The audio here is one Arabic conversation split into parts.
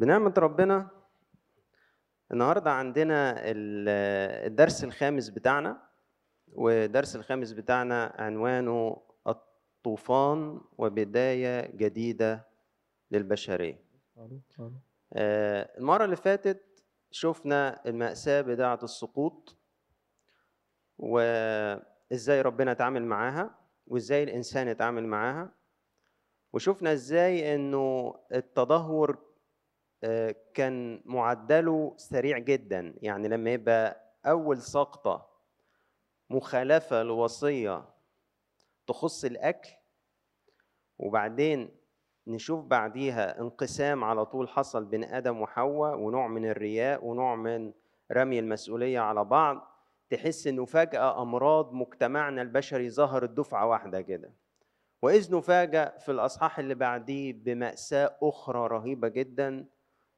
بنعمة ربنا النهاردة عندنا ال- الدرس الخامس بتاعنا والدرس الخامس بتاعنا عنوانه الطوفان وبداية جديدة للبشرية. آه، المرة اللي فاتت شفنا المأساة بتاعة السقوط وإزاي ربنا اتعامل معاها وإزاي الإنسان اتعامل معاها وشفنا إزاي إنه التدهور كان معدله سريع جدا. يعني لما يبقى أول سقطة مخالفة لوصية تخص الأكل وبعدين نشوف بعديها انقسام على طول حصل بين آدم وحواء ونوع من الرياء ونوع من رمي المسؤولية على بعض تحس إنه فجأة أمراض مجتمعنا البشري ظهرت دفعة واحدة كده. وإذ نفاجأ في الأصحاح اللي بعديه بمأساة أخرى رهيبة جدا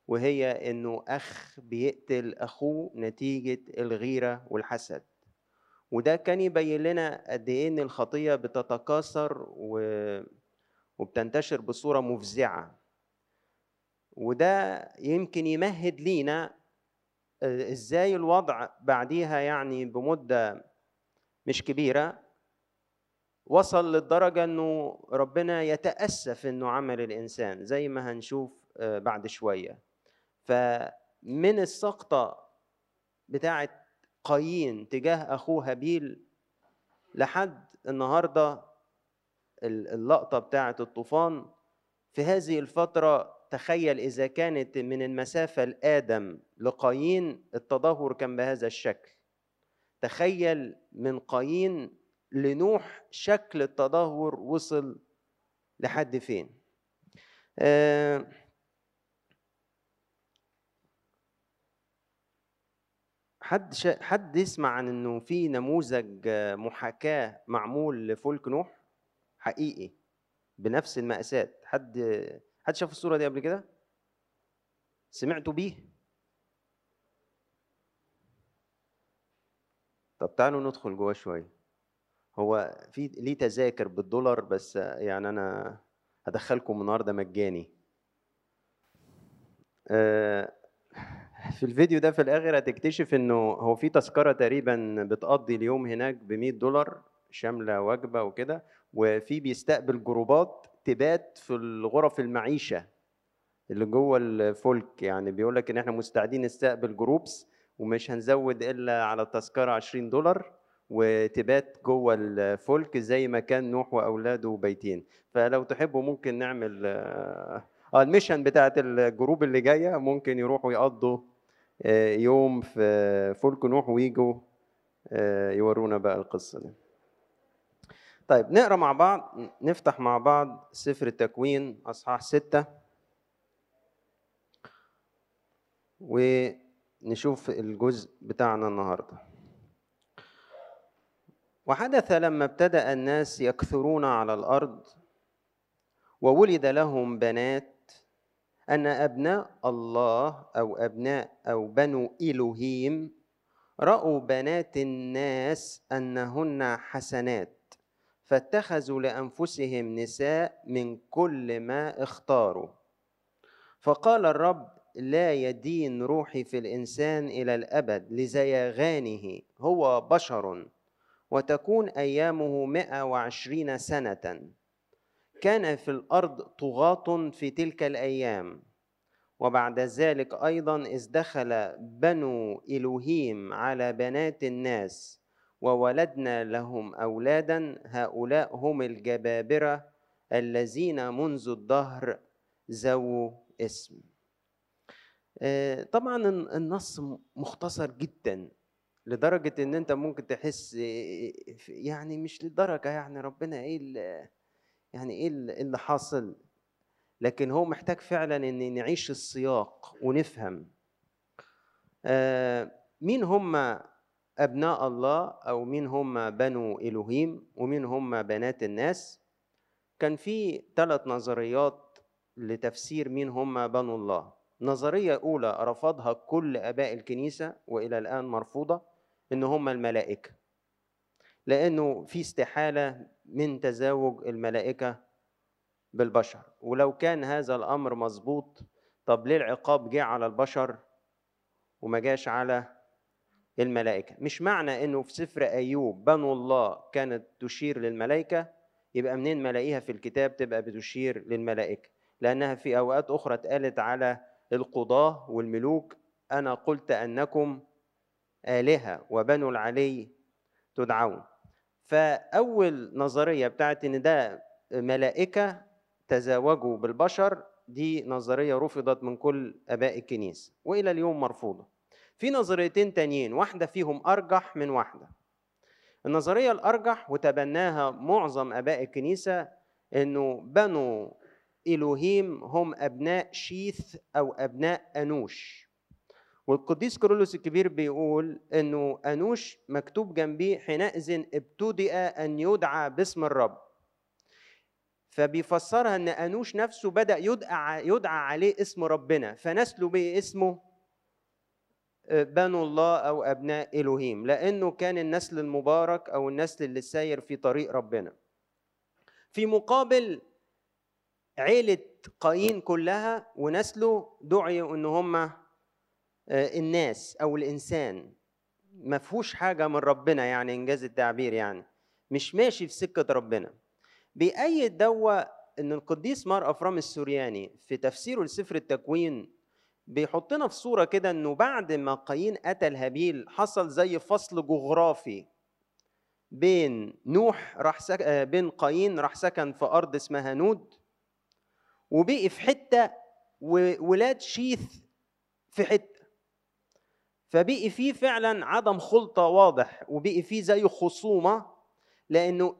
وهي إنه أخ بيقتل أخوه نتيجة الغيرة والحسد. وده كان يبين لنا قد إيه إن الخطية بتتكاثر و... وبتنتشر بصورة مفزعة. وده يمكن يمهد لينا آه، إزاي الوضع بعديها يعني بمدة مش كبيرة وصل للدرجة إنه ربنا يتأسف إنه عمل الإنسان زي ما هنشوف آه، بعد شوية. فمن السقطة بتاعة قايين تجاه أخوه هابيل لحد النهارده ال- اللقطة بتاعة الطوفان في هذه الفترة تخيل إذا كانت من المسافة لآدم لقايين التدهور كان بهذا الشكل. تخيل من قايين لنوح شكل التدهور وصل لحد فين. آه، حد شا... حد يسمع عن إنه في نموذج محاكاة معمول لفلك نوح حقيقي بنفس المأساة حد حد شاف الصورة دي قبل كده؟ سمعتوا بيه؟ طب تعالوا ندخل جوه شوية هو في ليه تذاكر بالدولار بس يعني أنا هدخلكم النهاردة مجاني آه، في الفيديو ده في الآخر هتكتشف إنه هو في تذكرة تقريبا بتقضي اليوم هناك ب 100 دولار شاملة وجبة وكده وفي بيستقبل جروبات تبات في الغرف المعيشة اللي جوه الفلك يعني بيقول لك إن إحنا مستعدين نستقبل groups ومش هنزود إلا على التذكرة 20 دولار وتبات جوه الفلك زي ما كان نوح وأولاده بايتين فلو تحبوا ممكن نعمل آه آه، ال mission بتاعت ال group اللي جاية ممكن يروحوا يقضوا يوم في فلك نوح ويجوا آه، يورونا بقى القصة دي. طيب نقرأ مع بعض نفتح مع بعض سفر التكوين أصحاح ستة. ونشوف الجزء بتاعنا النهارده. وحدث لما ابتدأ الناس يكثرون على الأرض وولد لهم بنات أن أبناء الله أو أبناء أو بنو إلهيم رأوا بنات الناس أنهن حسنات فاتخذوا لأنفسهم نساء من كل ما اختاروا. فقال الرب لا يدين روحي في الإنسان إلى الأبد لزيغانه هو بشر وتكون أيامه مائه وعشرين سنة. كان في الأرض طغاة في تلك الأيام. وبعد ذلك أيضا إذ دخل بنو الوهيم على بنات الناس وولدنا لهم أولادا هؤلاء هم الجبابرة الذين منذ الدهر ذووا اسم. آه، طبعا النص مختصر جدا لدرجة إن أنت ممكن تحس آه، يعني مش للدرجه يعني ربنا إيه يعني إيه ال- اللي حاصل؟ لكن هو محتاج فعلا إن نعيش السياق ونفهم. آه، مين هم أبناء الله أو مين هم بنو إلهيم ومين هم بنات الناس؟ كان في ثلاث نظريات لتفسير مين هم بنو الله. نظرية أولى رفضها كل آباء الكنيسة وإلى الآن مرفوضة إن هم الملائكة. لأنه في استحالة من تزاوج الملائكة بالبشر. ولو كان هذا الأمر مظبوط طب ليه العقاب جه على البشر وما جاش على الملائكة؟ مش معنى إنه في سفر أيوب بنو الله كانت تشير للملائكة يبقى منين ملاقيها في الكتاب تبقى بتشير للملائكة؟ لأنها في أوقات أخرى اتقالت على القضاة والملوك أنا قلت أنكم آلهة وبنو العلي تدعون. فأول نظرية بتاعت إن ده ملائكة تزاوجوا بالبشر دي نظرية رفضت من كل آباء الكنيسة وإلى اليوم مرفوضة. في نظريتين تانيين واحدة فيهم أرجح من واحدة. النظرية الأرجح وتبناها معظم آباء الكنيسة إنه بنو إلوهيم هم أبناء شيث أو أبناء أنوش. والقديس كيرلس الكبير بيقول إنه أنوش مكتوب جنبيه حينئذ ابتدأ أن يدعى باسم الرب. فبيفسرها إن أنوش نفسه بدأ يدعى يدعى عليه اسم ربنا. فنسله باسمه بنو الله أو أبناء الوهيم لأنه كان النسل المبارك أو النسل اللي ساير في طريق ربنا. في مقابل عيلة قايين كلها ونسله دعيوا إن هم آه، الناس أو الإنسان ما فيهوش حاجة من ربنا يعني إنجاز التعبير يعني. مش ماشي في سكة ربنا. بيأيد دوا إن القديس مار أفرام السورياني في تفسيره لسفر التكوين بيحطنا في صورة كده إنه بعد ما قايين قتل هابيل حصل زي فصل جغرافي بين نوح راح سك... آه، بين قايين راح سكن في أرض اسمها نود وبقي في حتة وولاد شيث في حتة فبقي فيه فعلا عدم خلطة واضح وبقي فيه زي خصومة لأنه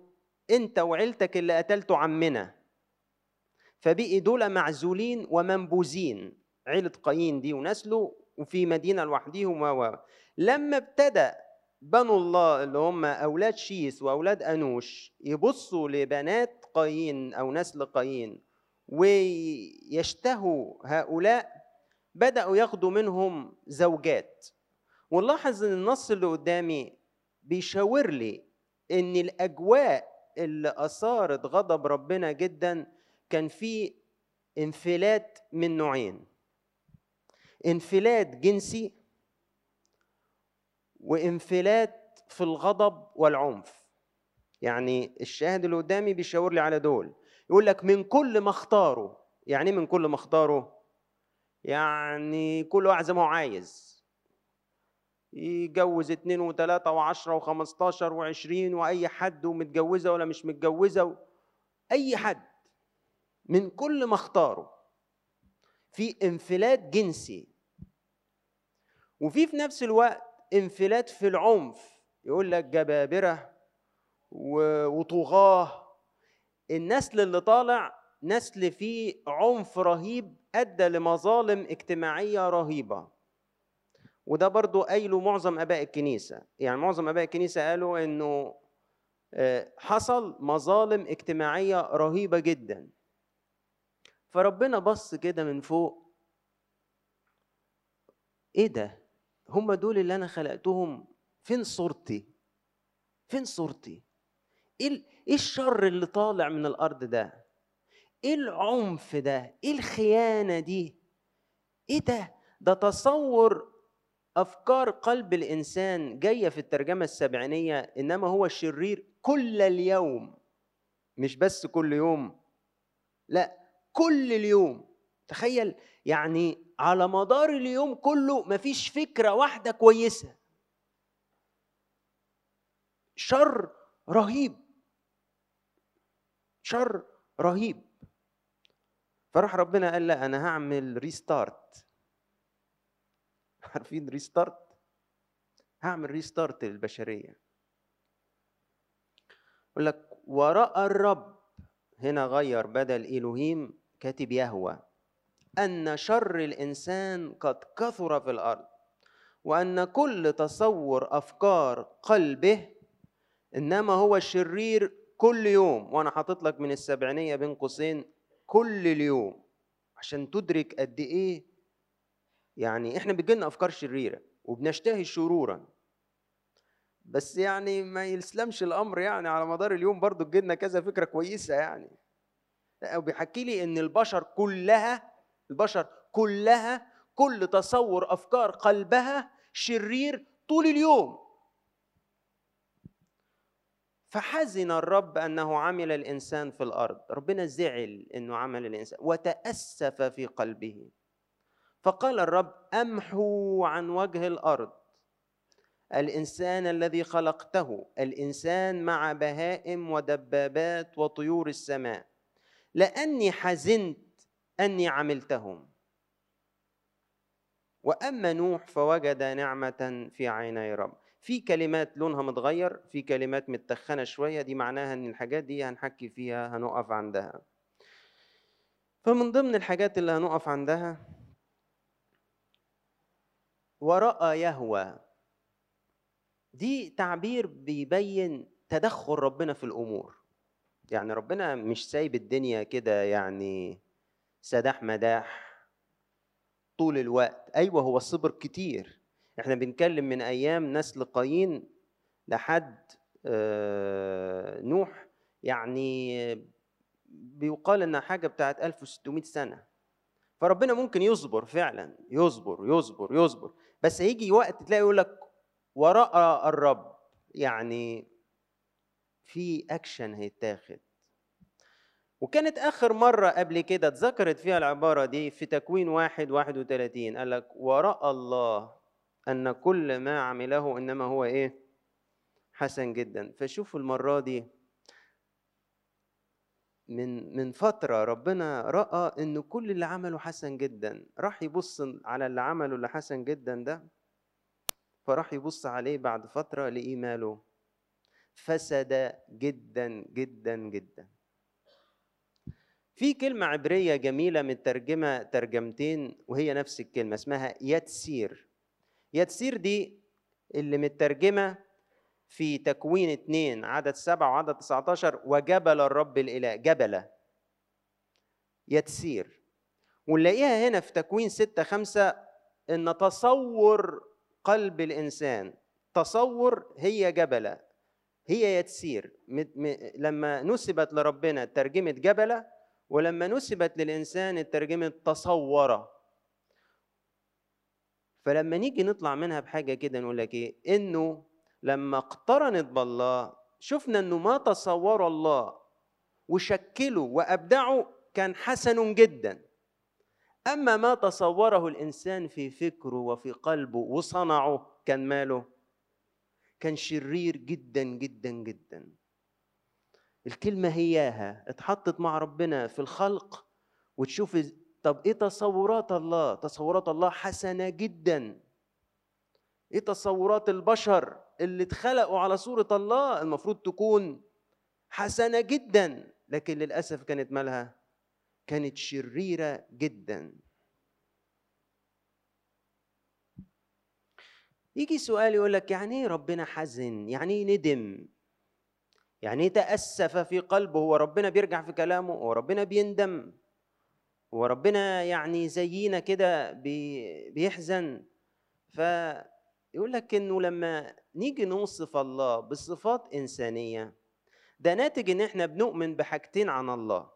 أنت وعيلتك اللي قتلتوا عمنا. فبقي دول معزولين ومنبوذين. عيلة قايين دي ونسله وفي مدينة لوحديهم و. لما ابتدأ بنو الله اللي هم أولاد شيث وأولاد أنوش يبصوا لبنات قايين أو نسل قايين ويشتهوا هؤلاء بدأوا ياخدوا منهم زوجات. ونلاحظ إن النص اللي قدامي بيشاور لي إن الأجواء اللي أثارت غضب ربنا جدا كان في انفلات من نوعين. انفلات جنسي وانفلات في الغضب والعنف. يعني الشاهد اللي قدامي بيشاور لي على دول. يقول لك من كل ما اختاروا يعني إيه من كل ما اختاروا يعني كل واحد زي ما هو عايز. يجوز اتنين وتلاتة وعشرة وخمستاشر وعشرين وأي حد ومتجوزة ولا مش متجوزة. أي حد من كل ما اختاروا في انفلات جنسي. وفي في نفس الوقت انفلات في العنف. يقول لك جبابرة وطغاة. النسل اللي طالع نسل فيه عنف رهيب أدى لمظالم اجتماعية رهيبة. وده برضو قايله معظم آباء الكنيسة. يعني معظم آباء الكنيسة قالوا إنه آه، حصل مظالم اجتماعية رهيبة جدا. فربنا بص كده من فوق. إيه ده؟ هم دول اللي أنا خلقتهم فين صورتي؟ فين صورتي؟ إيه إيه الشر اللي طالع من الأرض ده؟ إيه العنف ده؟ إيه الخيانة دي؟ إيه ده؟ ده تصور أفكار قلب الإنسان جاية في الترجمة السبعينية إنما هو الشرير كل اليوم مش بس كل يوم لا كل اليوم. تخيل يعني على مدار اليوم كله مفيش فكرة واحدة كويسة. شر رهيب. شر رهيب. فراح ربنا قال لا أنا هعمل restart عارفين restart هعمل restart للبشرية. يقول لك ورأى الرب هنا غير بدل إلوهيم كاتب يهوه أن شر الإنسان قد كثر في الأرض وأن كل تصور أفكار قلبه إنما هو الشرير كل يوم. وأنا حاطط لك من السبعينية بين قوسين كل اليوم. عشان تدرك قد إيه يعني إحنا بتجيلنا أفكار شريرة وبنشتهي شرورا. بس يعني ما يسلمش الأمر يعني على مدار اليوم برضو تجيلنا كذا فكرة كويسة يعني. وبيحكي لي إن البشر كلها البشر كلها كل تصور أفكار قلبها شرير طول اليوم. فحزن الرب أنه عمل الإنسان في الأرض. ربنا زعل إنه عمل الإنسان وتأسف في قلبه. فقال الرب أمحو عن وجه الأرض. الإنسان الذي خلقته الإنسان مع بهائم ودبابات وطيور السماء. لأني حزنت أني عملتهم. وأما نوح فوجد نعمة في عيني رب. في كلمات لونها متغير في كلمات متخنة شوية دي معناها إن الحاجات دي هنحكي فيها هنقف عندها. فمن ضمن الحاجات اللي هنقف عندها وراى يهوى. دي تعبير بيبين تدخل ربنا في الأمور. يعني ربنا مش سايب الدنيا كده يعني سداح مداح طول الوقت. أيوه هو صبر كتير. إحنا بنتكلم من أيام نسل قايين لحد آه، نوح. يعني بيقال إنها حاجة بتاعت 1600 سنة. فربنا ممكن يصبر فعلا. يصبر يصبر يصبر. بس هيجي وقت تلاقي يقول لك وراء الرب. يعني في اكشن هيتاخد. وكانت آخر مرة قبل كده اتذكرت فيها العبارة دي في تكوين واحد واحد وثلاثين قال لك وراء الله أن كل ما عمله إنما هو إيه؟ حسن جدا. فشوفوا المرة دي. من من فترة ربنا رأى إن كل اللي عمله حسن جدا راح يبص على اللي عمله اللي حسن جدا ده فراح يبص عليه بعد فترة لقيه ماله فسد جدا جدا جدا. في كلمة عبرية جميلة مترجمة ترجمتين وهي نفس الكلمة اسمها يتسير. يتسير دي اللي مترجمة في تكوين اتنين عدد سبعة وعدد 19 وجبل الرب الإله. جبلة يتسير. ونلاقيها هنا في تكوين ستة خمسة إن تصور قلب الإنسان. تصور هي جبلة هي يتسير. لما نسبت لربنا ترجمة جبلة ولما نسبت للإنسان ترجمة تصورة فلما نيجي نطلع منها بحاجة كده نقول لك إيه؟ إنه لما اقترنت بالله شفنا إنه ما تصور الله وشكله وأبدعه كان حسن جدا. أما ما تصوره الإنسان في فكره وفي قلبه وصنعه كان ماله؟ كان شرير جدا جدا جدا. الكلمة هياها اتحطت مع ربنا في الخلق وتشوف طب إيه تصورات الله؟ تصورات الله حسنة جدا. إيه تصورات البشر اللي اتخلقوا على صورة الله؟ المفروض تكون حسنة جدا لكن للأسف كانت مالها؟ كانت شريرة جدا. يجي سؤال يقول لك يعني إيه ربنا حزن؟ يعني إيه ندم؟ يعني إيه تأسف في قلبه؟ هو ربنا بيرجع في كلامه هو ربنا بيندم وربنا يعني زينا كده بيحزن. فيقول لك إنه لما نيجي نوصف الله بصفات إنسانية ده ناتج إن إحنا بنؤمن بحاجتين عن الله.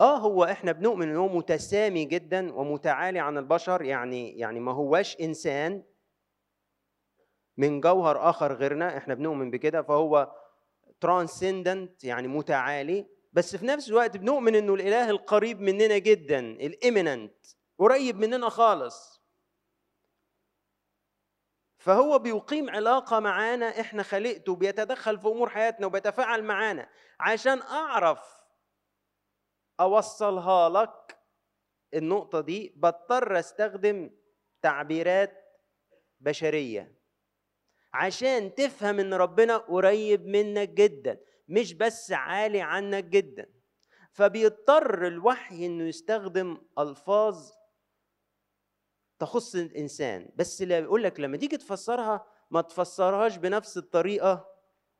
آه هو إحنا بنؤمن إن هو متسامي جدا ومتعالي عن البشر يعني يعني ما هواش إنسان من جوهر آخر غيرنا إحنا بنؤمن بكده فهو transcendent يعني متعالي. بس في نفس الوقت بنؤمن إنه الإله القريب مننا جدا ال immanent قريب مننا خالص. فهو بيقيم علاقة معانا إحنا خلقته بيتدخل في أمور حياتنا وبيتفاعل معانا. عشان أعرف أوصلها لك النقطة دي بضطر أستخدم تعبيرات بشرية. عشان تفهم إن ربنا قريب منك جدا مش بس عالي عنك جدا. فبيضطر الوحي إنه يستخدم ألفاظ تخص الإنسان. بس بيقول لك لما تيجي تفسرها ما تفسرهاش بنفس الطريقة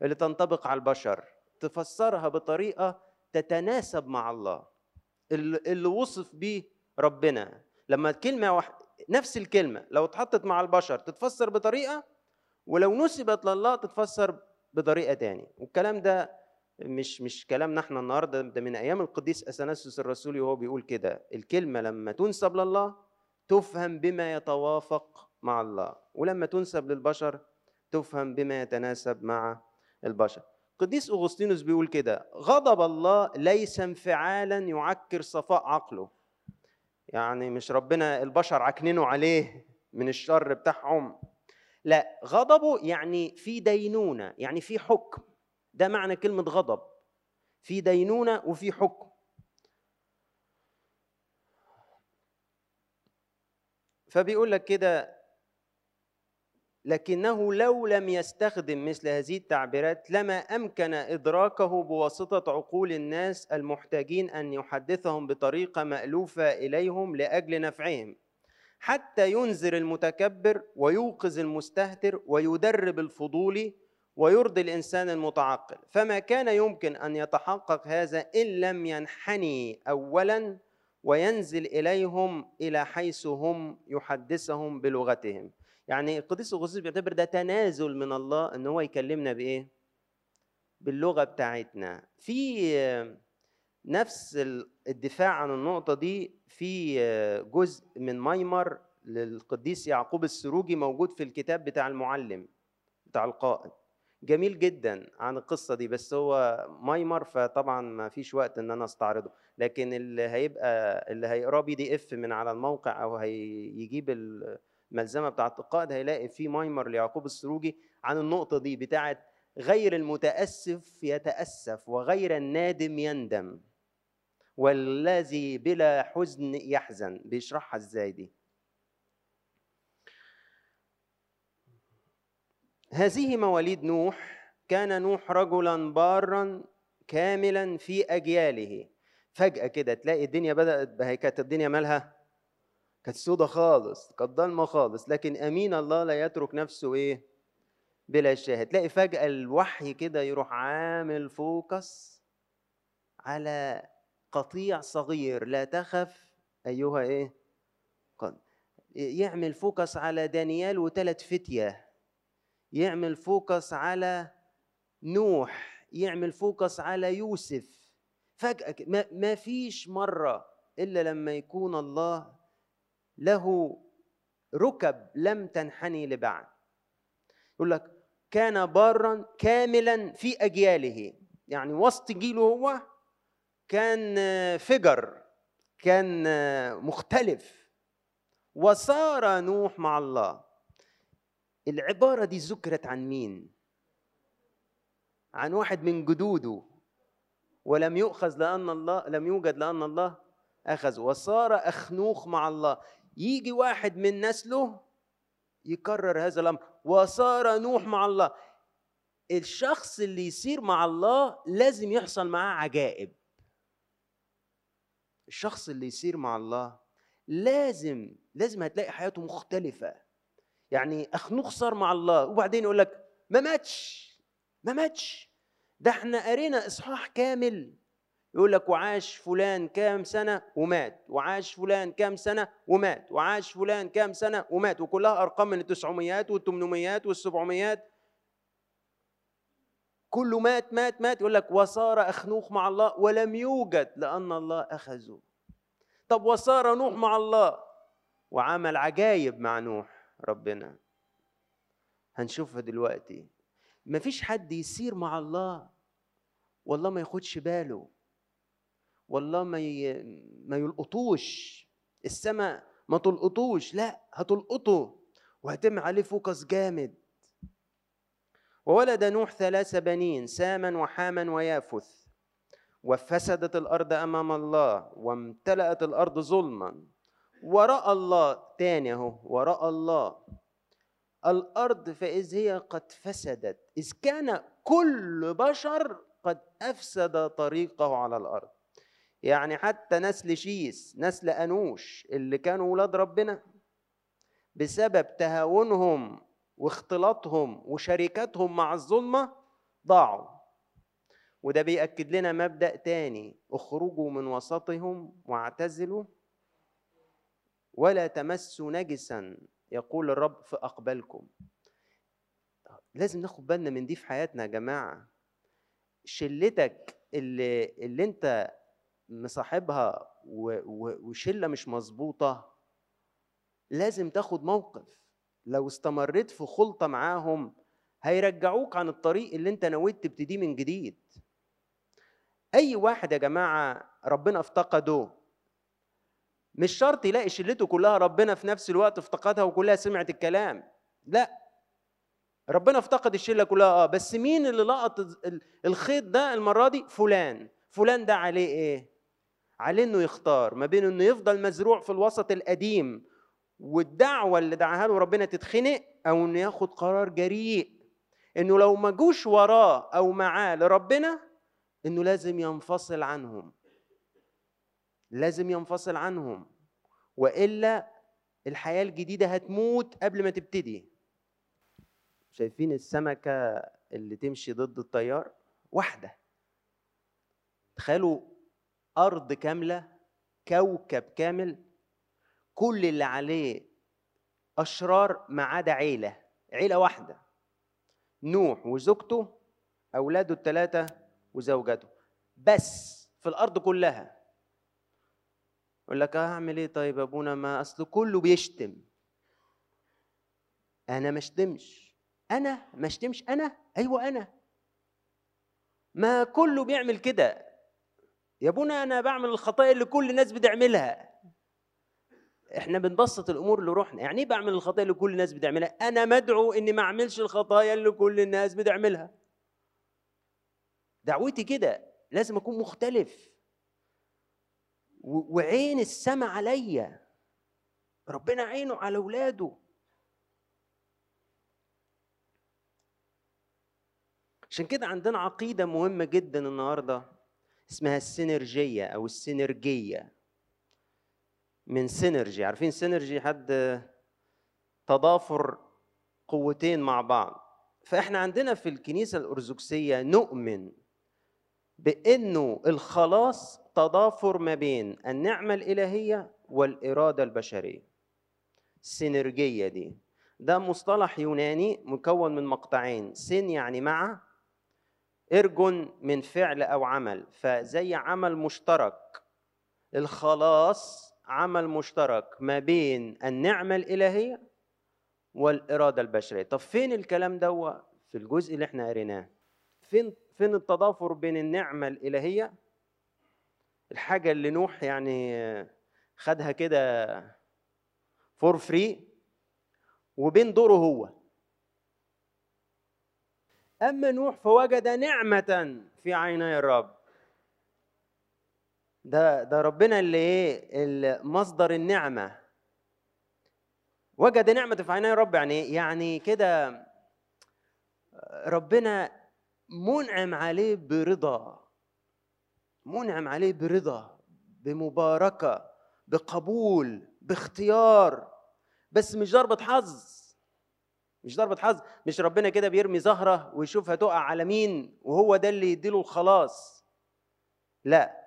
اللي تنطبق على البشر. تفسرها بطريقة تتناسب مع الله اللي وصف بيه ربنا. لما كلمة واحدة نفس الكلمة لو اتحطت مع البشر تتفسر بطريقة ولو نسبت لله تتفسر بطريقة تاني. والكلام ده مش مش كلامنا إحنا النهارده ده من أيام القديس أثناسيوس الرسولي وهو بيقول كده. الكلمة لما تنسب لله تفهم بما يتوافق مع الله. ولما تنسب للبشر تفهم بما يتناسب مع البشر. قديس أغسطينوس بيقول كده غضب الله ليس انفعالا يعكر صفاء عقله. يعني مش ربنا البشر عكننوا عليه من الشر بتاعهم. لا غضبه يعني في دينونة يعني في حكم. ده معنى كلمة غضب. في دينونة وفي حكم. فبيقول لك كده لكنه لو لم يستخدم مثل هذه التعبيرات لما أمكن إدراكه بواسطة عقول الناس المحتاجين أن يحدثهم بطريقة مألوفة إليهم لأجل نفعهم حتى ينذر المتكبر ويوقظ المستهتر ويدرب الفضولي ويرضي الإنسان المتعقل. فما كان يمكن أن يتحقق هذا إن لم ينحني اولا وينزل إليهم إلى حيث هم يحدثهم بلغتهم. يعني القديس اغسطس بيعتبر ده تنازل من الله إن هو يكلمنا بإيه؟ باللغة بتاعتنا. في نفس الدفاع عن النقطة دي في جزء من مايمر للقديس يعقوب السروجي موجود في الكتاب بتاع المعلم بتاع القائد. جميل جدا عن القصة دي بس هو مايمر فطبعا ما فيش وقت إن أنا أستعرضه. لكن اللي هيبقى اللي هيقراه PDF من على الموقع أو هيجيب الملزمة بتاعة القائد هيلاقي في ميمر ليعقوب السروجي عن النقطة دي بتاعة غير المتأسف يتأسف وغير النادم يندم والذي بلا حزن يحزن. بيشرحها إزاي دي؟ هذه مواليد نوح كان نوح رجلا بارا كاملا في أجياله. فجأة كده تلاقي الدنيا بدأت هي كانت الدنيا مالها؟ كانت سودة خالص كانت ضلمة خالص. لكن أمين الله لا يترك نفسه إيه؟ بلا شاهد. تلاقي فجأة الوحي كده يروح عامل focus على قطيع صغير. لا تخف أيها إيه؟ قد يعمل focus على دانيال وثلاث فتية. يعمل focus على نوح يعمل focus على يوسف. فجأة ما فيش مرة إلا لما يكون الله له ركب لم تنحني لبعل. يقول لك كان بارا كاملا في أجياله. يعني وسط جيله هو كان فجر كان مختلف. وصار نوح مع الله. العبارة دي ذكرت عن مين؟ عن واحد من جدوده ولم يؤخذ لأن الله لم يوجد لأن الله أخذ وصار أخنوخ مع الله. يجي واحد من نسله يكرر هذا الأمر وصار نوح مع الله. الشخص اللي يصير مع الله لازم يحصل معاه عجائب. الشخص اللي يصير مع الله لازم لازم هتلاقي حياته مختلفة. يعني أخنوخ صار مع الله وبعدين يقول لك ما ماتش ما ماتش. ده إحنا قرينا إصحاح كامل. يقول لك وعاش فلان كام سنة ومات وعاش فلان كام سنة ومات وعاش فلان كام سنة ومات وكلها أرقام من التسعميات والثمانميات والسبعميات. كله مات مات مات. يقول لك وصار أخنوخ مع الله ولم يوجد لأن الله أخذه. طب وصار نوح مع الله وعمل عجايب مع نوح. ربنا. هنشوفها دلوقتي. مفيش حد يسير مع الله والله ما ياخدش باله والله ما ي... ما يلقطوش. السماء ما تلقطوش لا هتلقطه وهتم عليه فوكس جامد. وولد نوح ثلاث بنين ساما وحاما ويافث. وفسدت الأرض أمام الله وامتلأت الأرض ظلما. وراى الله. تاني اهو وراى الله. الأرض فإذ هي قد فسدت إذ كان كل بشر قد أفسد طريقه على الأرض. يعني حتى نسل شيس نسل أنوش اللي كانوا ولاد ربنا بسبب تهاونهم واختلاطهم وشركتهم مع الظلمة ضاعوا. وده بيأكد لنا مبدأ تاني اخرجوا من وسطهم واعتزلوا ولا تمسوا نجسا. يقول الرب في أقبالكم لازم ناخد بالنا من دي في حياتنا يا جماعة. شلتك اللي اللي انت مصاحبها وشلة مش مظبوطة لازم تاخد موقف. لو استمريت في خلطة معاهم هيرجعوك عن الطريق اللي انت نويت تبتديه من جديد. أي واحد يا جماعة ربنا افتقده مش شرط يلاقي شلته كلها ربنا في نفس الوقت افتقدها وكلها سمعت الكلام. لا. ربنا افتقد الشلة كلها. آه بس مين اللي لقط الخيط ده المرة دي؟ فلان. فلان ده عليه إيه؟ عليه إنه يختار ما بين إنه يفضل مزروع في الوسط القديم والدعوة اللي دعاها له ربنا تتخنق أو إنه ياخد قرار جريء. إنه لو ما جوش وراه أو معاه لربنا إنه لازم ينفصل عنهم. لازم ينفصل عنهم وإلا الحياة الجديدة هتموت قبل ما تبتدي. شايفين السمكة اللي تمشي ضد التيار؟ واحدة. تخيلوا أرض كاملة كوكب كامل كل اللي عليه أشرار ما عدا عيلة عيلة واحدة. نوح وزوجته أولاده الثلاثه وزوجته بس في الأرض كلها. يقول لك هعمل إيه؟ طيب أبونا ما أصل كله بيشتم. أنا ما أشتمش. أنا ما أشتمش أنا؟ أيوه أنا. ما كله بيعمل كده. يا أبونا أنا بعمل الخطايا اللي كل الناس بتعملها. إحنا بنبسط الأمور لروحنا يعني إيه بعمل الخطايا اللي كل الناس بتعملها؟ أنا مدعو إني ما أعملش الخطايا اللي كل الناس بتعملها. دعوتي كده. لازم أكون مختلف. وعين السماء عليا. ربنا عينه على اولاده عشان كده عندنا عقيدة مهمة جدا النهارده اسمها السينرجية أو السينرجية. من synergy عارفين synergy حد تضافر قوتين مع بعض. فإحنا عندنا في الكنيسة الارثوذكسيه نؤمن بإنه الخلاص تضافر ما بين النعمة الإلهية والإرادة البشرية. السينرجيه دي. ده مصطلح يوناني مكون من مقطعين. سين يعني مع ارجن من فعل أو عمل. فزي عمل مشترك. الخلاص عمل مشترك ما بين النعمة الإلهية والإرادة البشرية. طب فين الكلام ده في الجزء اللي إحنا قريناه. فين فين التضافر بين النعمة الإلهية الحاجة اللي نوح يعني خدها كده for free وبين دوره هو. أما نوح فوجد نعمة في عيني الرب. ده ده ربنا اللي إيه مصدر النعمة. وجد نعمة في عيني الرب يعني يعني كده ربنا منعم عليه برضا. منعم عليه برضا بمباركة بقبول باختيار. بس مش ضربة حظ مش ضربة حظ مش ربنا كده بيرمي زهرة ويشوفها تقع على مين وهو ده اللي يديله الخلاص. لا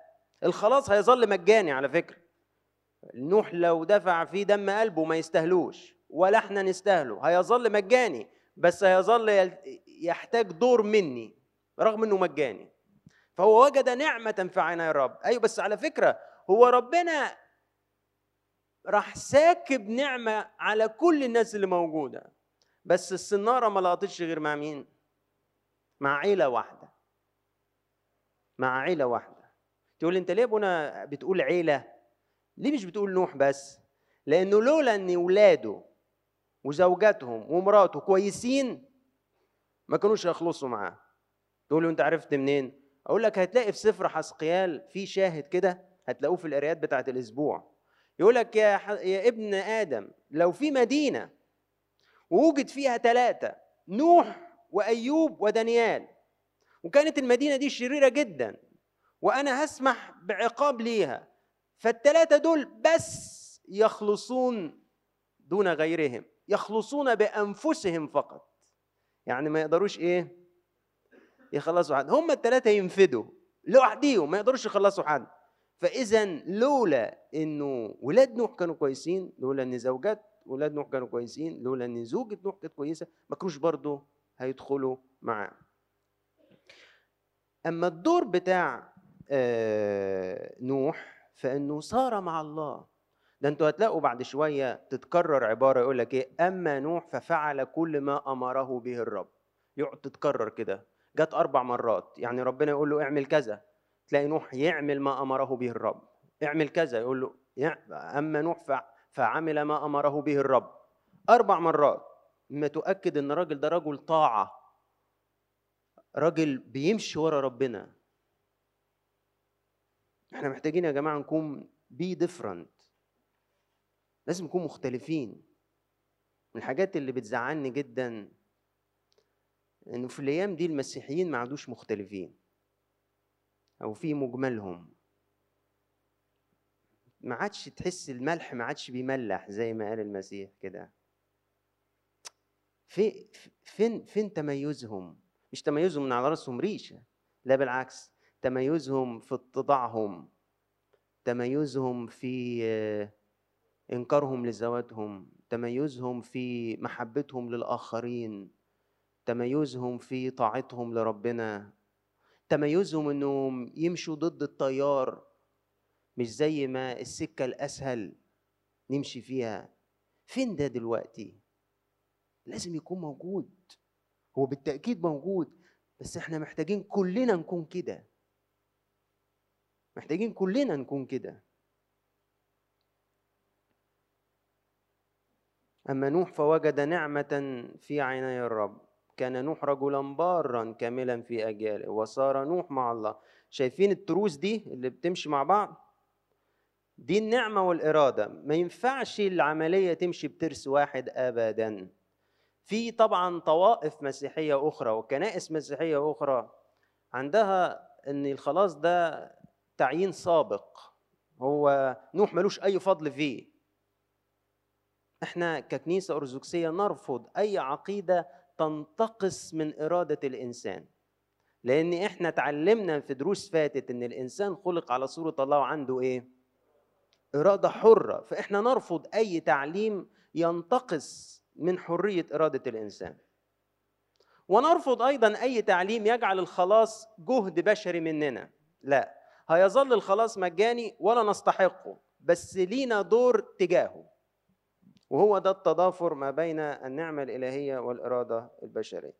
الخلاص هيظل مجاني على فكرة. نوح لو دفع فيه دم قلبه ما يستاهلوش ولا إحنا نستاهله. هيظل مجاني بس هيظل يحتاج دور مني رغم انه مجاني. فهو وجد نعمة في عيني الرب أيوة بس على فكرة هو ربنا راح ساكب نعمة على كل الناس اللي موجودة بس السنارة ما لقطتش غير مع مين؟ مع عيلة واحدة مع عيلة واحدة تقول أنت ليه أبونا بتقول عيلة؟ ليه مش بتقول نوح بس؟ لأنه لولا إن ولاده وزوجاتهم ومراته كويسين ما كانوش يخلصوا معاه تقول له أنت عرفت منين أقول لك هتلاقي في سفر حسقيال في شاهد كده هتلاقوه في القرايات بتاعة الأسبوع. يقول لك يا, ح... يا ابن آدم لو في مدينة ووجد فيها ثلاثة نوح وأيوب ودانيال وكانت المدينة دي شريرة جدا وأنا هسمح بعقاب ليها فالثلاثه دول بس يخلصون دون غيرهم يخلصون بأنفسهم فقط. يعني ما يقدروش إيه؟ يخلصوا حد هم الثلاثه ينفدوا لوحديهم ما يقدروش يخلصوا حد فإذا لولا إنه ولاد نوح كانوا كويسين لولا إن زوجات ولاد نوح كانوا كويسين لولا إن زوجة نوح كانت كويسة ما كانوش برضه هيدخلوا معاه أما الدور بتاع آه، نوح فإنه صار مع الله. ده أنتوا هتلاقوا بعد شوية تتكرر عبارة يقول لك إيه؟ أما نوح ففعل كل ما أمره به الرب. يقعد تتكرر كده. جت أربع مرات. يعني ربنا يقول له اعمل كذا. تلاقي نوح يعمل ما أمره به الرب. اعمل كذا. يقول له أما نوح فعمل ما أمره به الرب. أربع مرات. ما تؤكد إن الراجل ده رجل طاعة. راجل بيمشي ورا ربنا. إحنا محتاجين يا جماعة نكون بي ديفرنت لازم نكون مختلفين. من الحاجات اللي بتزعلني جدا إنه في الأيام دي المسيحيين ما عادوش مختلفين. أو في مجملهم. ما عادش تحس الملح ما عادش بيملح زي ما قال المسيح كده. في فين فين تميزهم؟ مش تميزهم من على رأسهم ريشة. لا بالعكس تميزهم في اتضاعهم. تميزهم في إنكارهم لذواتهم. تميزهم في محبتهم للآخرين. تميزهم في طاعتهم لربنا. تميزهم إنهم يمشوا ضد التيار مش زي ما السكة الأسهل نمشي فيها. فين ده دلوقتي؟ لازم يكون موجود. هو بالتأكيد موجود بس إحنا محتاجين كلنا نكون كده. محتاجين كلنا نكون كده. أما نوح فوجد نعمة في عيني الرب. كان نوح رجلا بارا كاملا في أجياله وصار نوح مع الله. شايفين التروس دي اللي بتمشي مع بعض؟ دي النعمة والإرادة. ما ينفعش العملية تمشي بترس واحد أبدا. في طبعا طوائف مسيحية أخرى وكنائس مسيحية أخرى عندها أن الخلاص ده تعيين سابق. هو نوح ملوش أي فضل فيه. إحنا ككنيسة أرثوذكسية نرفض أي عقيدة تنتقص من إرادة الإنسان. لأن إحنا اتعلمنا في دروس فاتت إن الإنسان خلق على صورة الله وعنده إيه؟ إرادة حرة. فإحنا نرفض أي تعليم ينتقص من حرية إرادة الإنسان. ونرفض أيضا أي تعليم يجعل الخلاص جهد بشري مننا. لا هيظل الخلاص مجاني ولا نستحقه بس لينا دور تجاهه. وهو ده التضافر ما بين النعمة الإلهية والإرادة البشرية.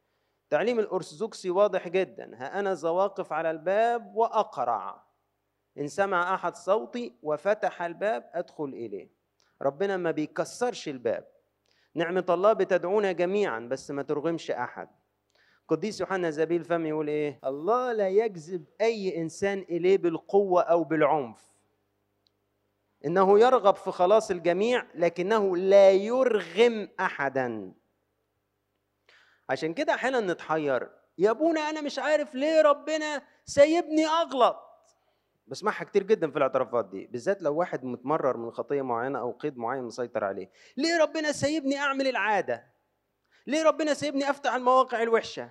تعليم الأرثوذكسي واضح جدا. ها أنا زواقف على الباب وأقرع. إن سمع أحد صوتي وفتح الباب أدخل إليه. ربنا ما بيكسرش الباب. نعمة الله بتدعونا جميعا بس ما ترغمش أحد. قديس يوحنا زبيل فم يقول إيه؟ الله لا يجذب أي إنسان إليه بالقوة أو بالعنف. إنه يرغب في خلاص الجميع لكنه لا يرغم احدا. عشان كده أحيانا نتحير يا أبونا أنا مش عارف ليه ربنا سايبني أغلط. بسمعها كتير جدا في الاعترافات دي بالذات لو واحد متمرر من خطية معينة أو قيد معين مسيطر عليه. ليه ربنا سايبني أعمل العادة؟ ليه ربنا سايبني أفتح المواقع الوحشة؟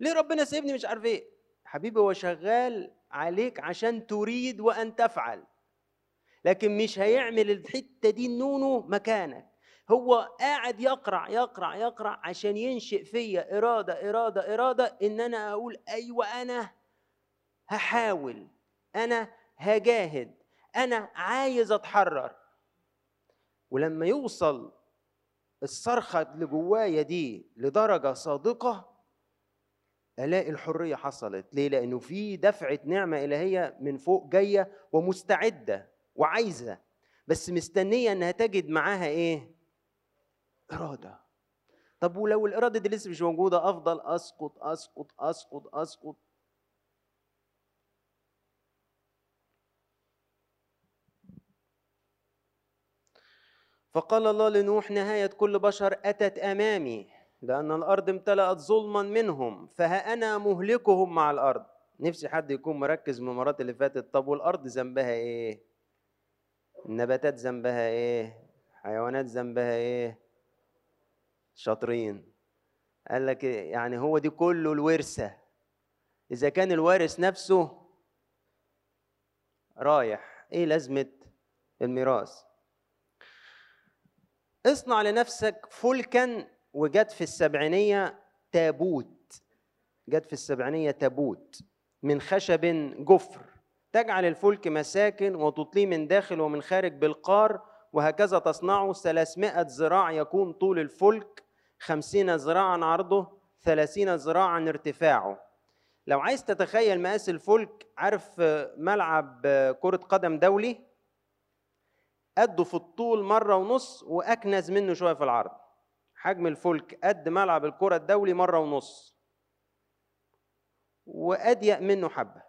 ليه ربنا سايبني مش عارف إيه؟ حبيبي هو شغال عليك عشان تريد وأن تفعل. لكن مش هيعمل الحتة دي نونو مكانك. هو قاعد يقرع يقرع يقرع عشان ينشئ فيا إرادة إرادة إرادة إن أنا أقول أيوه أنا هحاول أنا هجاهد أنا عايز أتحرر. ولما يوصل الصرخة اللي جوايا دي لدرجة صادقة ألاقي الحرية حصلت. ليه؟ لأنه في دفعة نعمة إلهية من فوق جاية ومستعدة وعايزة بس مستنية إنها تجد معاها إيه؟ إرادة. طب ولو الإرادة دي لسه مش موجودة أفضل أسقط أسقط أسقط أسقط. فقال الله لنوح نهاية كل بشر أتت أمامي لأن الأرض امتلأت ظلما منهم فها أنا مهلكهم مع الأرض. نفسي حد يكون مركز من المرات اللي فاتت. طب والأرض ذنبها إيه؟ النباتات ذنبها إيه؟ حيوانات ذنبها إيه؟ شاطرين. قال لك؟ يعني هو دي كله الورثة. إذا كان الوارث نفسه رايح إيه لازمة الميراث؟ اصنع لنفسك فلكا وجت في السبعينية تابوت. جت في السبعينية تابوت من خشب جفر. تجعل الفلك مساكن وتطليه من داخل ومن خارج بالقار وهكذا تصنعه 300 ذراع يكون طول الفلك 50 ذراعا عرضه 30 ذراعا ارتفاعه. لو عايز تتخيل مقاس الفلك عارف ملعب كرة قدم دولي؟ قده في الطول مرة ونص وأكنز منه شوية في العرض. حجم الفلك قد ملعب الكرة الدولي مرة ونص. وأضيق منه حبة.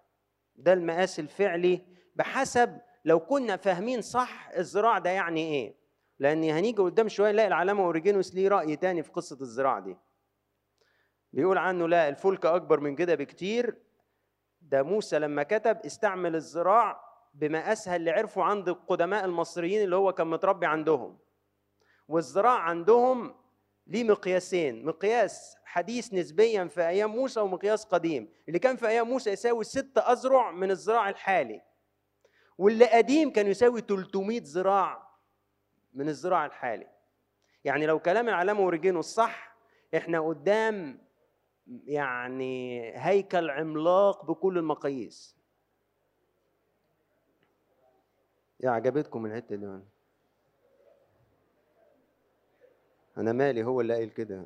ده المقاس الفعلي بحسب لو كنا فاهمين صح الزراع ده يعني إيه. لأن هنيجي قدام شوية نلاقي العلامة اوريجينوس ليه رأي تاني في قصة الزراع دي. بيقول عنه لا الفلك أكبر من كده بكتير. ده موسى لما كتب استعمل الزراع بمقاسها اللي عرفوا عند القدماء المصريين اللي هو كان متربي عندهم. والزراع عندهم ليه مقياسين مقياس حديث نسبيا في أيام موسى ومقياس قديم. اللي كان في أيام موسى يساوي ست اذرع من الزراع الحالي. واللي قديم كان يساوي 300 ذراع من الزراع الحالي. يعني لو كلام العلامة أوريجينو الصح إحنا قدام يعني هيكل عملاق بكل المقاييس. يا عجبتكم الحتة دي؟ أنا مالي هو اللي قايل كده.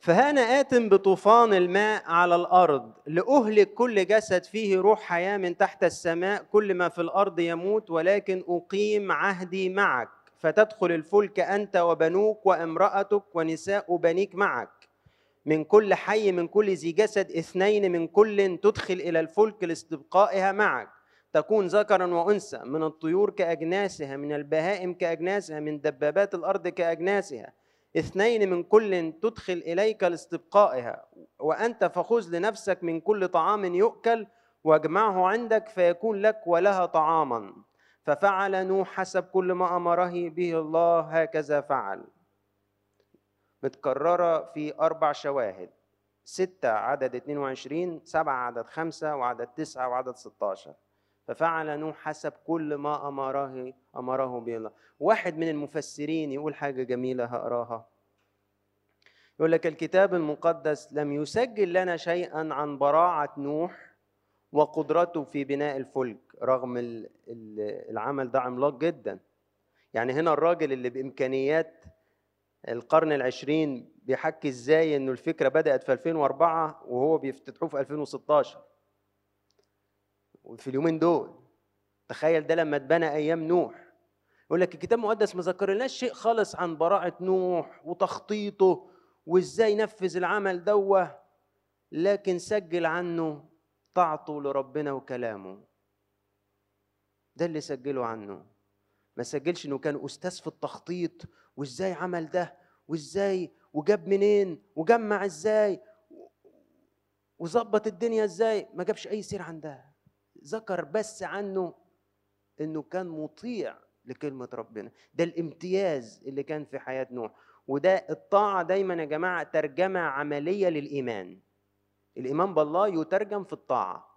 فهانا آت بطوفان الماء على الأرض لأهلك كل جسد فيه روح حياة من تحت السماء كل ما في الأرض يموت ولكن أقيم عهدي معك. فتدخل الفلك أنت وبنوك وامرأتك ونساء بنيك معك. من كل حي من كل ذي جسد اثنين من كل تدخل إلى الفلك لاستبقائها معك. تكون ذكرا وأنثى من الطيور كأجناسها من البهائم كأجناسها من دبابات الأرض كأجناسها. اثنين من كل تدخل إليك لاستبقائها. وأنت فخذ لنفسك من كل طعام يؤكل واجمعه عندك فيكون لك ولها طعاما. ففعل نوح حسب كل ما أمره به الله هكذا فعل. متكررة في أربع شواهد. ستة عدد 22 سبعة عدد خمسة وعدد تسعة وعدد 16 ففعل نوح حسب كل ما أمره أمره به الله واحد من المفسرين يقول حاجة جميلة هقراها. يقول لك الكتاب المقدس لم يسجل لنا شيئا عن براعة نوح وقدرته في بناء الفلك رغم العمل ده عملاق جدا. يعني هنا الراجل اللي بإمكانيات القرن العشرين بيحكي إزاي إنه الفكرة بدأت في 2004 وهو بيفتتحوه في 2016 وفي اليومين دول. تخيل ده لما اتبنى أيام نوح. يقول لك الكتاب المقدس ما ذكرلناش شيء خالص عن براعه نوح وتخطيطه وإزاي نفذ العمل دوة لكن سجل عنه طاعته لربنا وكلامه. ده اللي سجله عنه. ما سجلش إنه كان أستاذ في التخطيط وإزاي عمل ده وإزاي وجاب منين وجمع إزاي وظبط الدنيا إزاي. ما جابش أي سير عن ده. ذكر بس عنه إنه كان مطيع لكلمة ربنا. ده الامتياز اللي كان في حياة نوح. وده الطاعة دايما يا جماعة ترجمة عملية للإيمان. الإيمان بالله يترجم في الطاعة.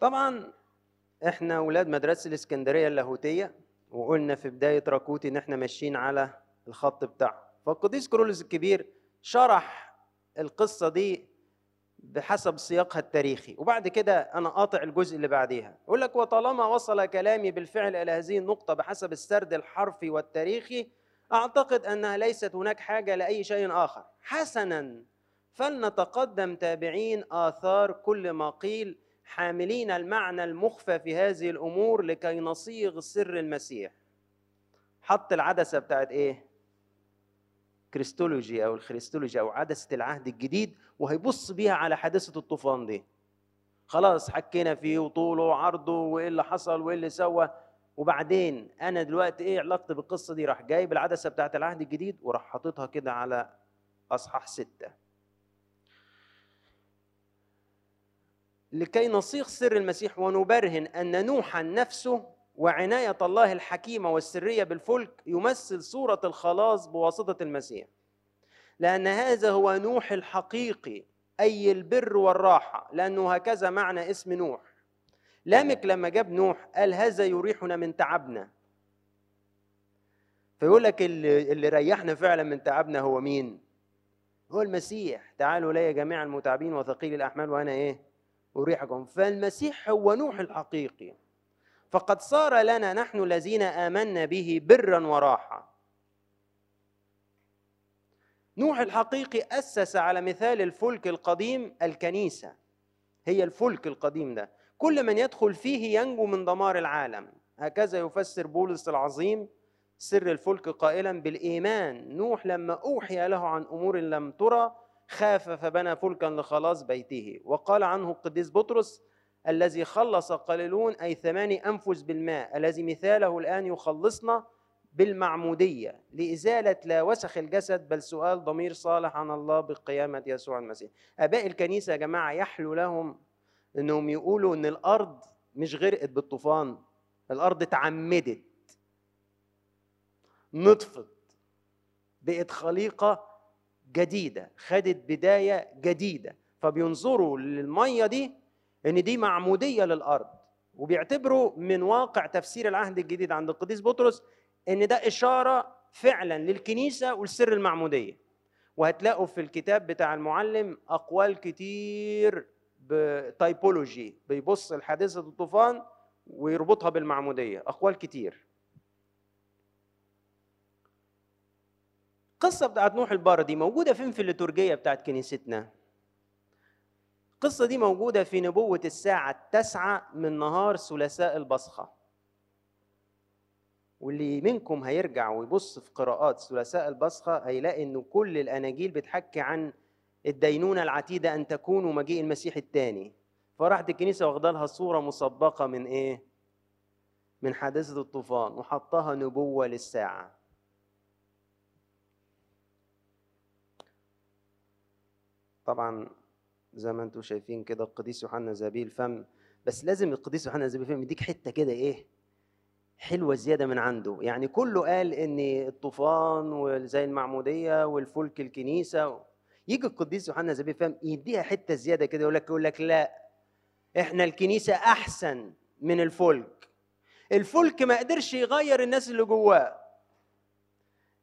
طبعا إحنا أولاد مدرسة الإسكندرية اللاهوتية وقلنا في بداية راكوتي إن إحنا ماشيين على الخط بتاعه فالقديس كرولوس الكبير شرح القصة دي بحسب سياقها التاريخي. وبعد كده أنا قاطع الجزء اللي بعديها. يقول لك وطالما وصل كلامي بالفعل إلى هذه النقطة بحسب السرد الحرفي والتاريخي أعتقد أنها ليست هناك حاجة لأي شيء آخر. حسنا فلنتقدم تابعين آثار كل ما قيل حاملين المعنى المخفى في هذه الأمور لكي نصيغ سر المسيح. حط العدسة بتاعت إيه؟ كريستولوجي أو الخريستولوجي أو عدسة العهد الجديد وهيبص بيها على حادثه الطوفان دي. خلاص حكينا فيه وطوله وعرضه وإيه اللي حصل وإيه اللي سوى. وبعدين أنا دلوقتي إيه علاقتي بالقصة دي؟ راح جايب العدسة بتاعت العهد الجديد وراح حاططها كده على أصحاح ستة. لكي نصيغ سر المسيح ونبرهن أن نوحا نفسه وعناية الله الحكيمة والسرية بالفلك يمثل صورة الخلاص بواسطة المسيح. لأن هذا هو نوح الحقيقي أي البر والراحة لأنه هكذا معنى اسم نوح. لامك لما جاب نوح قال هذا يريحنا من تعبنا. فيقول لك اللي, اللي ريحنا فعلا من تعبنا هو مين؟ هو المسيح. تعالوا لي جميع المتعبين وثقيل الأحمال وأنا إيه؟ أريحكم. فالمسيح هو نوح الحقيقي. فقد صار لنا نحن الذين آمنا به برا وراحه نوح الحقيقي أسس على مثال الفلك القديم الكنيسة. هي الفلك القديم ده. كل من يدخل فيه ينجو من دمار العالم. هكذا يفسر بولس العظيم سر الفلك قائلا بالإيمان. نوح لما أوحي له عن أمور لم ترى خاف فبنى فلكا لخلاص بيته. وقال عنه القديس بطرس الذي خلص قليلون أي ثماني أنفس بالماء الذي مثاله الآن يخلصنا بالمعمودية. لإزالة لا وسخ الجسد بل سؤال ضمير صالح عن الله بقيامة يسوع المسيح. أباء الكنيسة يا جماعة يحلو لهم إنهم يقولوا إن الأرض مش غرقت بالطوفان الأرض اتعمدت نطفت بقت خليقة جديدة خدت بداية جديدة. فبينظروا للمية دي إن دي معمودية للأرض. وبيعتبروا من واقع تفسير العهد الجديد عند القديس بطرس إن ده إشارة فعلا للكنيسة ولسر المعمودية. وهتلاقوا في الكتاب بتاع المعلم أقوال كتير بتايبولوجي بيبص لحادثه الطوفان ويربطها بالمعمودية. أقوال كتير. القصة بتاعت نوح البار دي موجودة فين في الليتورجية بتاعت كنيستنا؟ القصة دي موجودة في نبوة الساعة التاسعة من نهار ثلاثاء البصخة. واللي منكم هيرجع ويبص في قراءات ثلاثاء البصخة هيلاقي إنه كل الأناجيل بتحكي عن الدينونة العتيدة أن تكون ومجيء المسيح الثاني فراحت الكنيسة واخدة لها صورة مسبقة من إيه؟ من حادثة الطوفان وحطها نبوة للساعة. طبعا زي ما أنتم شايفين كده القديس يوحنا زبيل فم بس لازم القديس يوحنا زبيل فم يديك حتة كده إيه؟ حلوة زيادة من عنده. يعني كله قال إن الطوفان وزي المعمودية والفلك الكنيسة يجي القديس يوحنا زبيل فم يديها حتة زيادة كده يقول لك يقول لك لا إحنا الكنيسة أحسن من الفلك. الفلك ما قدرش يغير الناس اللي جواه.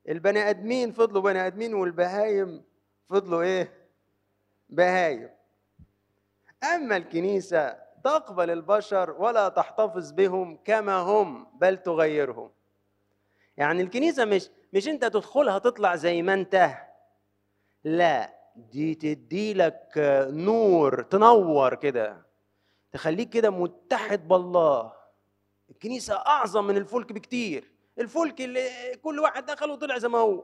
البني آدمين فضلوا بني آدمين والبهايم فضلوا إيه؟ بهايم. أما الكنيسة تقبل البشر ولا تحتفظ بهم كما هم بل تغيرهم. يعني الكنيسة مش مش أنت تدخلها تطلع زي ما أنت. لا دي تدي لك نور تنور كده تخليك كده متحد بالله. الكنيسة أعظم من الفلك بكتير. الفلك اللي كل واحد دخل وطلع زي ما هو.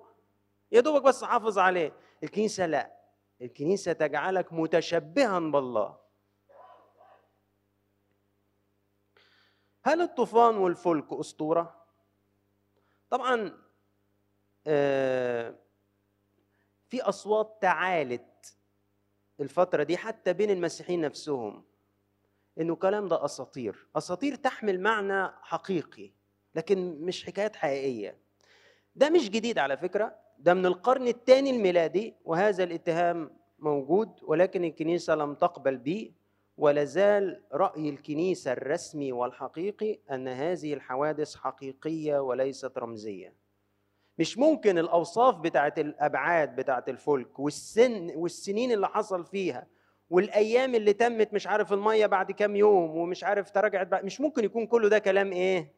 يا دوبك بس حافظ عليه. الكنيسة لا. الكنيسة تجعلك متشبها بالله. هل الطوفان والفلك أسطورة؟ طبعا آه، في أصوات تعالت الفترة دي حتى بين المسيحيين نفسهم إنه الكلام ده أساطير. أساطير تحمل معنى حقيقي لكن مش حكايات حقيقية. ده مش جديد على فكرة ده من القرن الثاني الميلادي وهذا الاتهام موجود ولكن الكنيسة لم تقبل به ولا زال رأي الكنيسة الرسمي والحقيقي أن هذه الحوادث حقيقية وليست رمزية. مش ممكن الأوصاف بتاعه الأبعاد بتاعه الفلك والسن والسنين اللي حصل فيها والأيام اللي تمت مش عارف المية بعد كام يوم ومش عارف تراجعت بعد مش ممكن يكون كله ده كلام إيه؟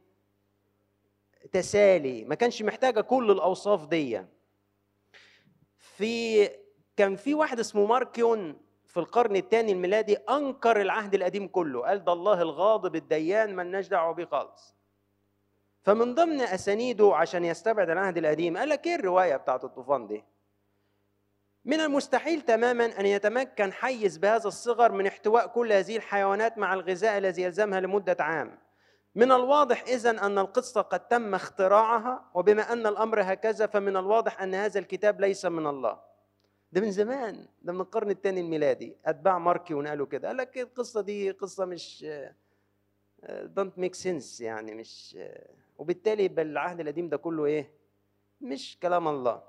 تسالي. ما كانش محتاجة كل الأوصاف دي. في كان في واحد اسمه ماركيون في القرن الثاني الميلادي أنكر العهد القديم كله. قال ده الله الغاضب الديان ملناش دعوة بيه خالص. فمن ضمن أسانيده عشان يستبعد العهد القديم قال لك إيه الرواية بتاعت الطوفان دي؟ من المستحيل تماما أن يتمكن حيز بهذا الصغر من احتواء كل هذه الحيوانات مع الغذاء الذي يلزمها لمدة عام. من الواضح اذا أن القصة قد تم اختراعها وبما أن الأمر هكذا فمن الواضح أن هذا الكتاب ليس من الله. ده من زمان ده من القرن الثاني الميلادي. أتباع ماركيون قالوا كده. قال لك القصة دي قصة مش don't make sense يعني مش وبالتالي يبقى العهد القديم ده كله إيه؟ مش كلام الله.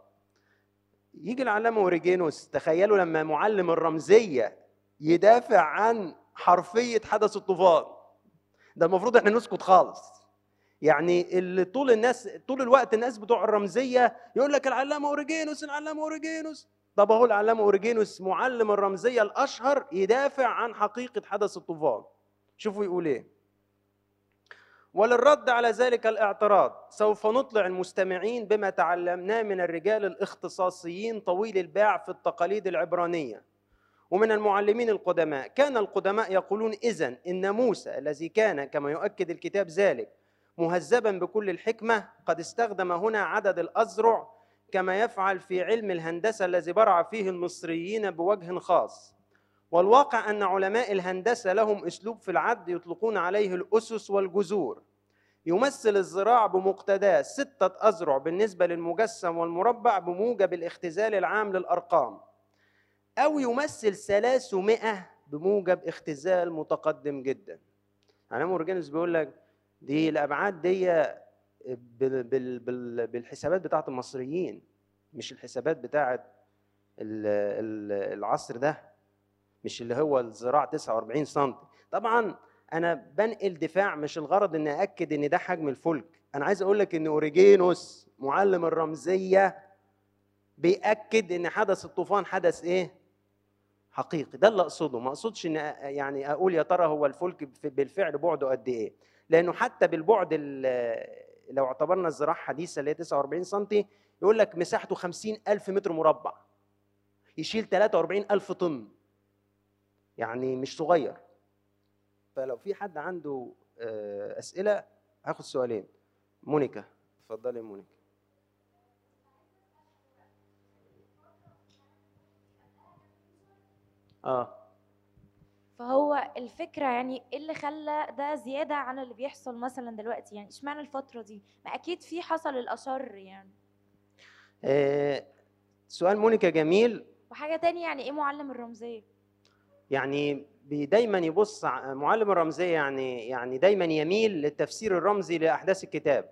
يجي العلامة أوريجينوس تخيلوا لما معلم الرمزية يدافع عن حرفية حدث الطوفان. ده المفروض إحنا نسكت خالص. يعني اللي طول الناس طول الوقت الناس بتوع الرمزية يقول لك العلامة أوريجينوس العلامة أوريجينوس. طب أهو العلامه أوريجينوس معلم الرمزية الأشهر يدافع عن حقيقة حدث الطوفان. شوفوا يقول إيه. وللرد على ذلك الاعتراض سوف نطلع المستمعين بما تعلمناه من الرجال الاختصاصيين طويل الباع في التقاليد العبرانية. ومن المعلمين القدماء كان القدماء يقولون اذا إن موسى الذي كان كما يؤكد الكتاب ذلك مهذبا بكل الحكمة قد استخدم هنا عدد الأزرع كما يفعل في علم الهندسة الذي برع فيه المصريين بوجه خاص. والواقع أن علماء الهندسة لهم أسلوب في العد يطلقون عليه الأسس والجذور. يمثل الزراع بمقتضاه ستة أذرع بالنسبة للمجسم والمربع بموجب الاختزال العام للأرقام. أو يمثل 300 بموجب اختزال متقدم جدا. يعني مورجانوس بيقول لك دي الأبعاد دي بالحسابات بتاعت المصريين مش الحسابات بتاعت العصر ده مش اللي هو الزراع 49 سم طبعا أنا بنقل دفاع مش الغرض ان اكد إن ده حجم الفلك. أنا عايز أقول لك إن أوريجينوس معلم الرمزية بيأكد إن حدث الطوفان حدث إيه؟ حقيقي. ده اللي أقصده. ما أقصدش إن يعني أقول يا ترى هو الفلك بالفعل بعده قد إيه. لأنه حتى بالبعد لو اعتبرنا الزراعة حديثة اللي هي 49 سم يقول لك مساحته 50 ألف متر مربع يشيل 43 ألف طن. يعني مش صغير. فلو في حد عنده آه، أسئلة هاخد سؤالين. مونيكا. اتفضلي مونيكا. آه. فهو الفكرة يعني إيه اللي خلى ده زيادة عن اللي بيحصل مثلا دلوقتي؟ يعني إشمعنى الفترة دي؟ ما أكيد في حصل الأشر يعني. آه سؤال مونيكا جميل. وحاجة تانية يعني إيه معلم الرمزية؟ يعني دايما يبص معلم الرمزية يعني يعني دايما يميل للتفسير الرمزي لأحداث الكتاب.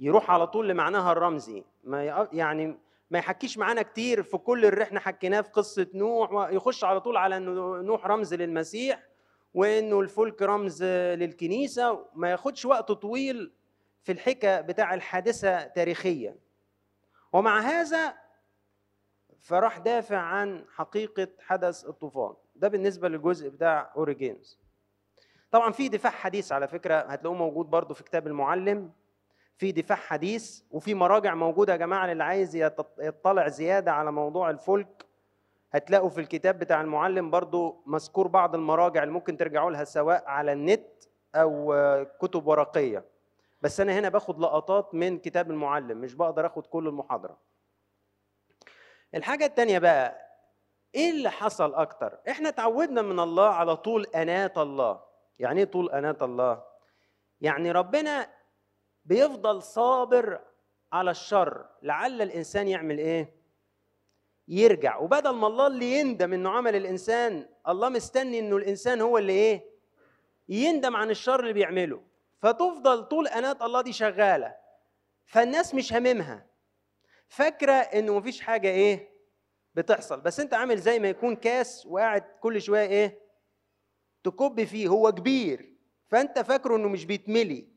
يروح على طول لمعناها الرمزي. ما يعني ما يحكيش معانا كتير في كل اللي إحنا حكيناه في قصة نوح يخش على طول على إنه نوح رمز للمسيح وإنه الفلك رمز للكنيسة ما ياخدش وقت طويل في الحكى بتاع الحادثة تاريخيا. ومع هذا فراح دافع عن حقيقة حدث الطوفان. ده بالنسبة للجزء بتاع أوريجينز. طبعا في دفاع حديث على فكرة هتلاقوه موجود برضو في كتاب المعلم. في دفاع حديث وفي مراجع موجودة يا جماعة للي عايز يطلع زيادة على موضوع الفلك. هتلاقوا في الكتاب بتاع المعلم برضو مذكور بعض المراجع اللي ممكن ترجعوا لها سواء على النت أو كتب ورقية. بس أنا هنا باخد لقطات من كتاب المعلم مش بقدر آخد كل المحاضرة. الحاجة الثانية بقى إيه اللي حصل أكتر؟ إحنا اتعودنا من الله على طول أنات الله. يعني إيه طول أنات الله؟ يعني ربنا بيفضل صابر على الشر. لعل الإنسان يعمل إيه؟ يرجع. وبدل ما الله اللي يندم إنه عمل الإنسان الله مستني إنه الإنسان هو اللي إيه؟ يندم عن الشر اللي بيعمله. فتفضل طول انات الله دي شغالة. فالناس مش هاممها فاكرة إنه مفيش حاجة إيه؟ بتحصل. بس أنت عامل زي ما يكون كاس وقاعد كل شوية إيه؟ تكب فيه. هو كبير. فأنت فاكره إنه مش بيتملي.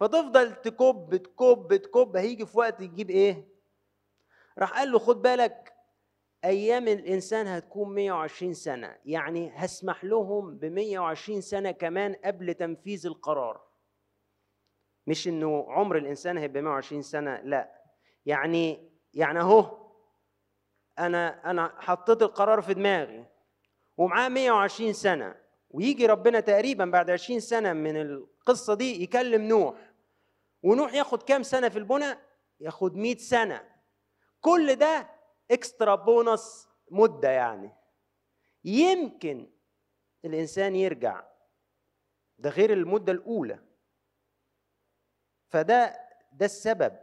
فتفضل تكب تكب تكب. هيجي في وقت يجيب إيه؟ راح قال له خد بالك أيام الإنسان هتكون 120 سنة. يعني هسمح لهم ب 120 سنة كمان قبل تنفيذ القرار. مش إنه عمر الإنسان هيبقى 120 سنة لا. يعني يعني أهو أنا أنا حطيت القرار في دماغي. ومعاه 120 سنة. ويجي ربنا تقريبا بعد 20 سنة من القصة دي يكلم نوح. ونوح ياخد كام سنة في البنى ياخد 100 سنة. كل ده اكسترا بونص مدة يعني. يمكن الإنسان يرجع. ده غير المدة الأولى. فده ده السبب.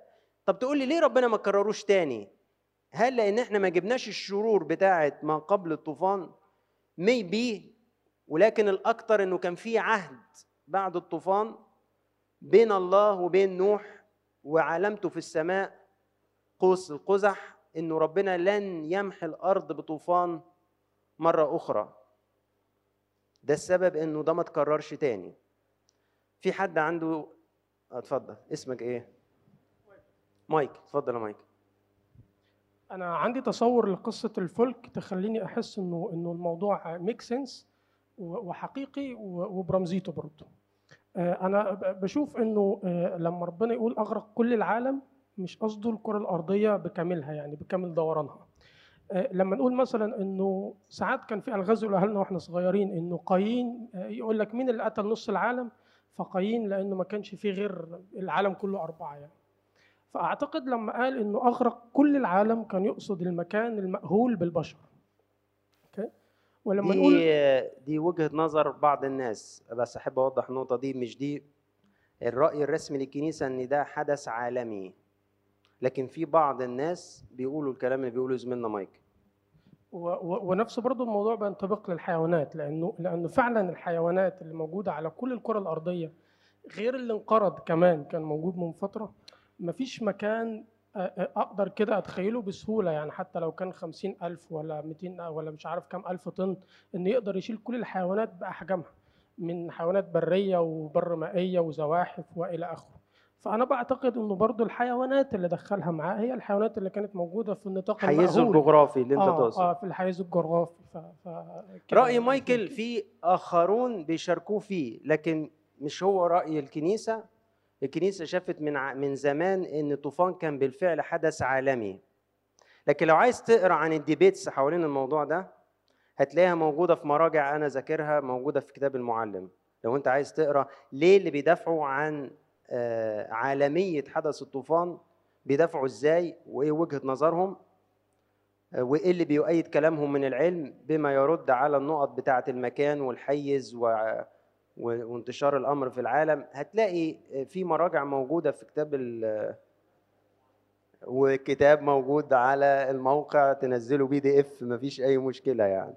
طب تقول لي ليه ربنا ما كرروش تاني؟ هل لأن إحنا ما جبناش الشرور بتاعه ما قبل الطوفان؟ ميبي ولكن الاكثر إنه كان في عهد بعد الطوفان. بين الله وبين نوح وعلامته في السماء قوس القزح انه ربنا لن يمحي الأرض بطوفان مرة أخرى. ده السبب إنه ده ما تكررش تاني. في حد عنده اتفضل. اسمك إيه؟ مايك. اتفضل يا مايك. أنا عندي تصور لقصة الفلك تخليني أحس إنه إنه الموضوع make sense وحقيقي وبرمزيته برضه. أنا ب- بشوف إنه آه، لما ربنا يقول أغرق كل العالم مش قصده الكرة الأرضية بكاملها يعني بكامل دورانها. آه، لما نقول مثلا إنه ساعات كان في الغاز لأهلنا وإحنا صغيرين إنه قايين آه، يقول لك مين اللي قتل نص العالم؟ فقايين لأنه ما كانش فيه غير العالم كله أربعة يعني. فأعتقد لما قال إنه أغرق كل العالم كان يقصد المكان المأهول بالبشر. ولما نقول دي دي وجهة نظر بعض الناس بس أحب أوضح النقطة دي مش دي. الرأي الرسمي للكنيسة إن ده حدث عالمي لكن في بعض الناس بيقولوا الكلام اللي بيقوله زميلنا مايك. و- و- ونفس برضو الموضوع بينطبق للحيوانات لأنه لأنه فعلا الحيوانات اللي موجودة على كل الكرة الأرضية غير اللي انقرض كمان كان موجود من فترة مفيش مكان أقدر كده أتخيله بسهولة يعني حتى لو كان خمسين ألف ولا 200 ولا مش عارف كام ألف طن انه يقدر يشيل كل الحيوانات بأحجامها من حيوانات برية وبر مائية وزواحف وإلى آخره فأنا بعتقد إنه برضو الحيوانات اللي دخلها معاه هي الحيوانات اللي كانت موجودة في النطاق حيزه المأهول. الجغرافي اللي أنت آه تقصد آه في الحيز الجغرافي ف... ف... رأي يعني. مايكل في آخرون بيشاركوه فيه لكن مش هو رأي الكنيسة الكنيسة شافت من من زمان إن الطوفان كان بالفعل حدث عالمي لكن لو عايز تقرأ عن الديبيتس حوالين الموضوع ده هتلاقيها موجودة في مراجع أنا ذاكرها موجودة في كتاب المعلم لو أنت عايز تقرأ ليه اللي بيدافعوا عن آه، عالمية حدث الطوفان بيدافعوا إزاي وإيه وجهة نظرهم وإيه اللي بيؤيد كلامهم من العلم بما يرد على النقط بتاعة المكان والحيز. و- وانتشار الأمر في العالم هتلاقي في مراجع موجودة في كتاب. وكتاب موجود على الموقع تنزله بي دي اف مفيش أي مشكلة يعني